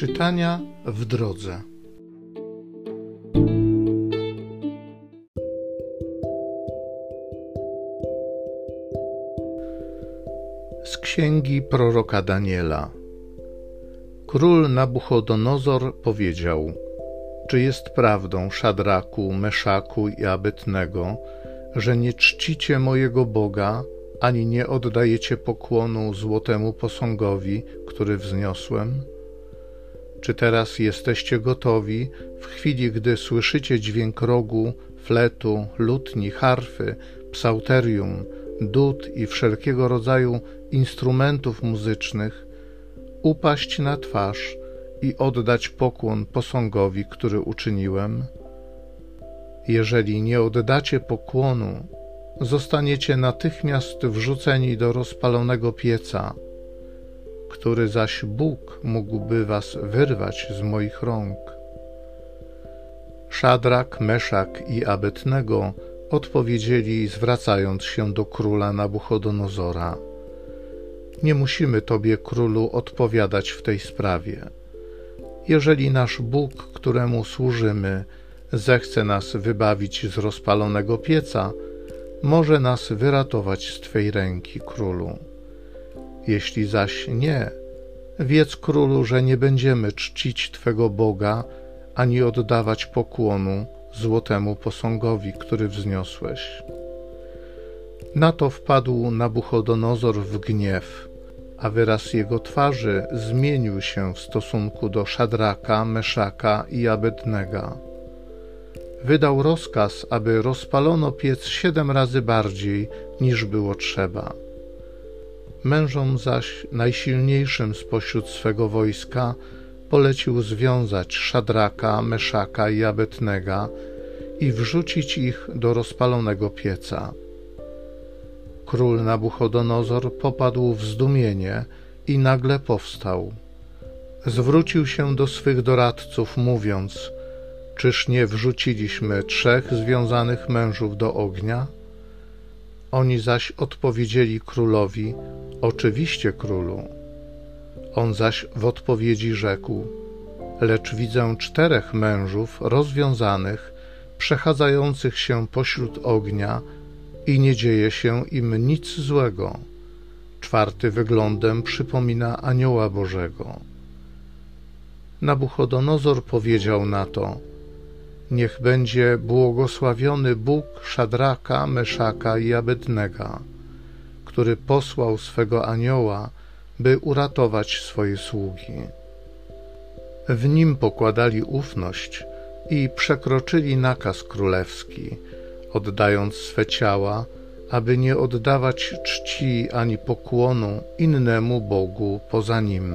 Czytania w drodze. Z księgi proroka Daniela. Król Nabuchodonozor powiedział: Czy jest prawdą, Szadraku, Meszaku i Abetnego, że nie czcicie mojego Boga, ani nie oddajecie pokłonu złotemu posągowi, który wzniosłem? Czy teraz jesteście gotowi, w chwili gdy słyszycie dźwięk rogu, fletu, lutni, harfy, psauterium, dud i wszelkiego rodzaju instrumentów muzycznych, upaść na twarz i oddać pokłon posągowi, który uczyniłem? Jeżeli nie oddacie pokłonu, zostaniecie natychmiast wrzuceni do rozpalonego pieca, który zaś Bóg mógłby was wyrwać z moich rąk. Szadrak, Meszak i Abetnego odpowiedzieli, zwracając się do króla Nabuchodonozora: Nie musimy tobie, królu, odpowiadać w tej sprawie. Jeżeli nasz Bóg, któremu służymy, zechce nas wybawić z rozpalonego pieca, może nas wyratować z Twej ręki, królu. Jeśli zaś nie, wiedz, królu, że nie będziemy czcić Twego Boga, ani oddawać pokłonu złotemu posągowi, który wzniosłeś. Na to wpadł Nabuchodonozor w gniew, a wyraz jego twarzy zmienił się w stosunku do Szadraka, Meszaka i Abednego wydał rozkaz, aby rozpalono piec siedem razy bardziej niż było trzeba. Mężom zaś najsilniejszym spośród swego wojska polecił związać Szadraka, Meszaka i Abetnega i wrzucić ich do rozpalonego pieca. Król Nabuchodonozor popadł w zdumienie i nagle powstał. Zwrócił się do swych doradców, mówiąc – Czyż nie wrzuciliśmy trzech związanych mężów do ognia? Oni zaś odpowiedzieli królowi: Oczywiście, królu. On zaś w odpowiedzi rzekł: Lecz widzę czterech mężów rozwiązanych, przechadzających się pośród ognia i nie dzieje się im nic złego. Czwarty wyglądem przypomina anioła Bożego. Nabuchodonozor powiedział na to: Niech będzie błogosławiony Bóg Szadraka, Meszaka i Abednego, który posłał swego anioła, by uratować swoje sługi. W nim pokładali ufność i przekroczyli nakaz królewski, oddając swe ciała, aby nie oddawać czci ani pokłonu innemu Bogu poza nim.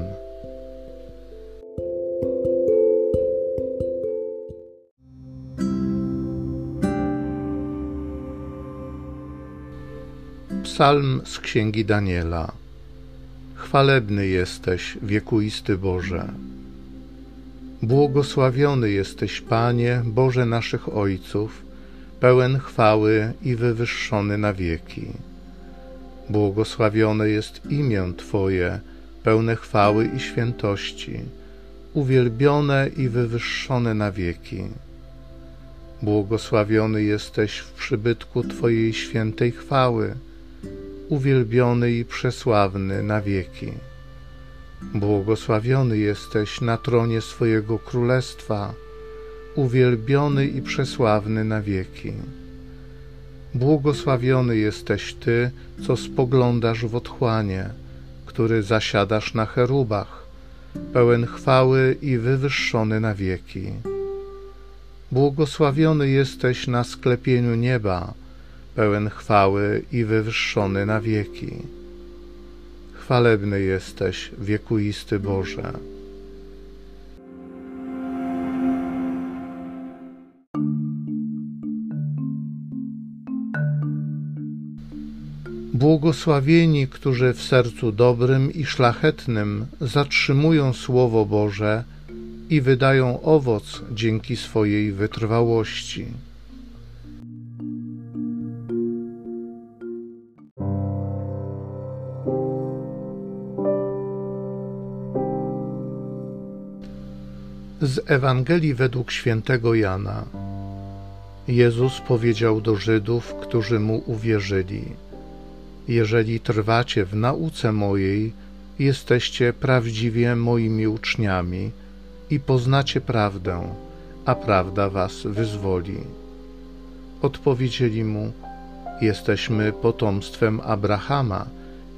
Psalm z księgi Daniela. Chwalebny jesteś, wiekuisty Boże. Błogosławiony jesteś, Panie, Boże naszych Ojców, pełen chwały i wywyższony na wieki. Błogosławione jest imię Twoje, pełne chwały i świętości, uwielbione i wywyższone na wieki. Błogosławiony jesteś w przybytku Twojej świętej chwały, uwielbiony i przesławny na wieki. Błogosławiony jesteś na tronie swojego królestwa, uwielbiony i przesławny na wieki. Błogosławiony jesteś Ty, co spoglądasz w otchłanie, który zasiadasz na cherubach, pełen chwały i wywyższony na wieki. Błogosławiony jesteś na sklepieniu nieba, pełen chwały i wywyższony na wieki. Chwalebny jesteś, wiekuisty Boże. Błogosławieni, którzy w sercu dobrym i szlachetnym zatrzymują Słowo Boże i wydają owoc dzięki swojej wytrwałości. Z Ewangelii według świętego Jana. Jezus powiedział do Żydów, którzy mu uwierzyli: Jeżeli trwacie w nauce mojej, jesteście prawdziwie moimi uczniami i poznacie prawdę, a prawda was wyzwoli. Odpowiedzieli mu: Jesteśmy potomstwem Abrahama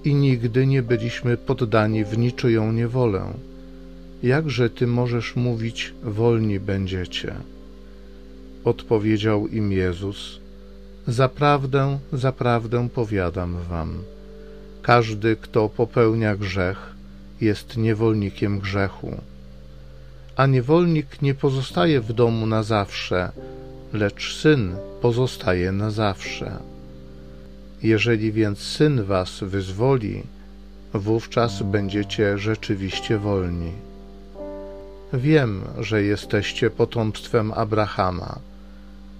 i nigdy nie byliśmy poddani w niczyją niewolę. Jakże ty możesz mówić, wolni będziecie? Odpowiedział im Jezus: Zaprawdę, zaprawdę powiadam wam, każdy, kto popełnia grzech, jest niewolnikiem grzechu. A niewolnik nie pozostaje w domu na zawsze, lecz syn pozostaje na zawsze. Jeżeli więc syn was wyzwoli, wówczas będziecie rzeczywiście wolni. Wiem, że jesteście potomstwem Abrahama,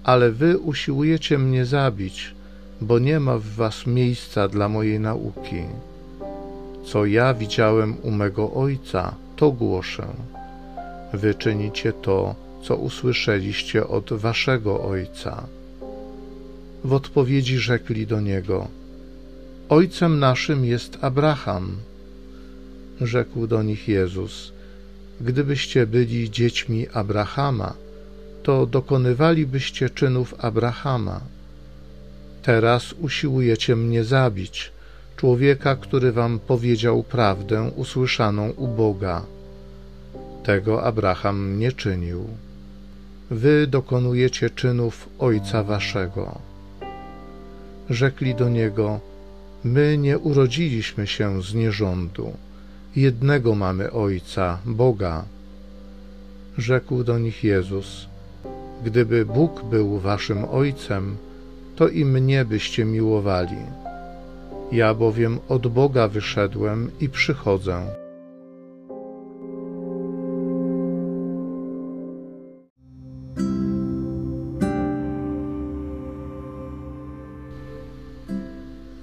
ale wy usiłujecie mnie zabić, bo nie ma w was miejsca dla mojej nauki. Co ja widziałem u mego ojca, to głoszę. Wy czynicie to, co usłyszeliście od waszego ojca. W odpowiedzi rzekli do niego: Ojcem naszym jest Abraham. Rzekł do nich Jezus: Gdybyście byli dziećmi Abrahama, to dokonywalibyście czynów Abrahama. Teraz usiłujecie mnie zabić, człowieka, który wam powiedział prawdę usłyszaną u Boga. Tego Abraham nie czynił. Wy dokonujecie czynów ojca waszego. Rzekli do niego: My nie urodziliśmy się z nierządu jednego mamy Ojca, Boga. Rzekł do nich Jezus: Gdyby Bóg był waszym Ojcem, to i mnie byście miłowali. Ja bowiem od Boga wyszedłem i przychodzę.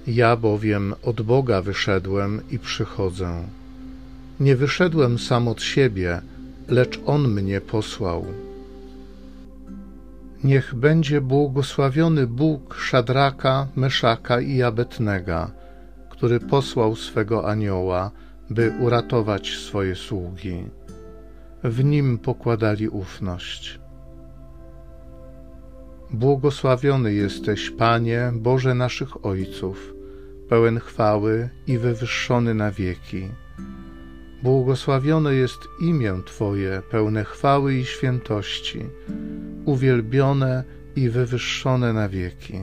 Ja bowiem od Boga wyszedłem i przychodzę. Nie wyszedłem sam od siebie, lecz On mnie posłał. Niech będzie błogosławiony Bóg Szadraka, Meszaka i Abetnega, który posłał swego anioła, by uratować swoje sługi. W nim pokładali ufność. Błogosławiony jesteś, Panie, Boże naszych Ojców, pełen chwały i wywyższony na wieki. Błogosławione jest imię Twoje, pełne chwały i świętości, uwielbione i wywyższone na wieki.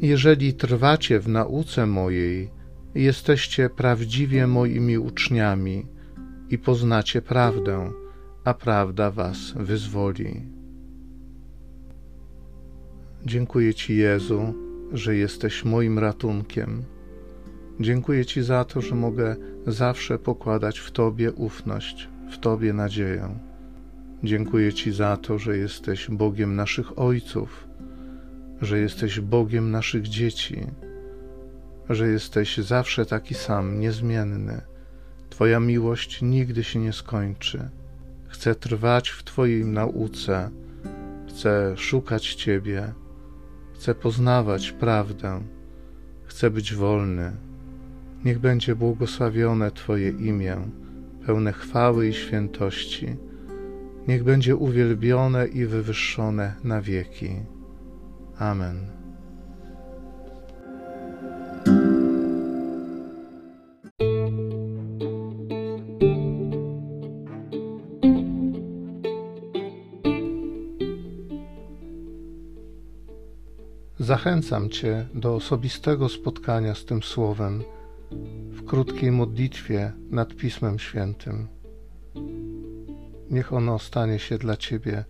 Jeżeli trwacie w nauce mojej, jesteście prawdziwie moimi uczniami i poznacie prawdę, a prawda Was wyzwoli. Dziękuję Ci, Jezu, że jesteś moim ratunkiem Dziękuję Ci za to, że mogę zawsze pokładać w Tobie ufność, w Tobie nadzieję. Dziękuję Ci za to, że jesteś Bogiem naszych ojców, że jesteś Bogiem naszych dzieci, że jesteś zawsze taki sam, niezmienny. Twoja miłość nigdy się nie skończy. Chcę trwać w Twojej nauce, chcę szukać Ciebie, chcę poznawać prawdę, chcę być wolny Niech będzie błogosławione Twoje imię, pełne chwały i świętości. Niech będzie uwielbione i wywyższone na wieki. Amen. Zachęcam Cię do osobistego spotkania z tym Słowem krótkiej modlitwie nad Pismem Świętym. Niech ono stanie się dla Ciebie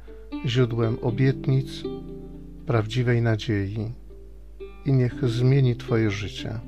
źródłem obietnic, prawdziwej nadziei i niech zmieni Twoje życie.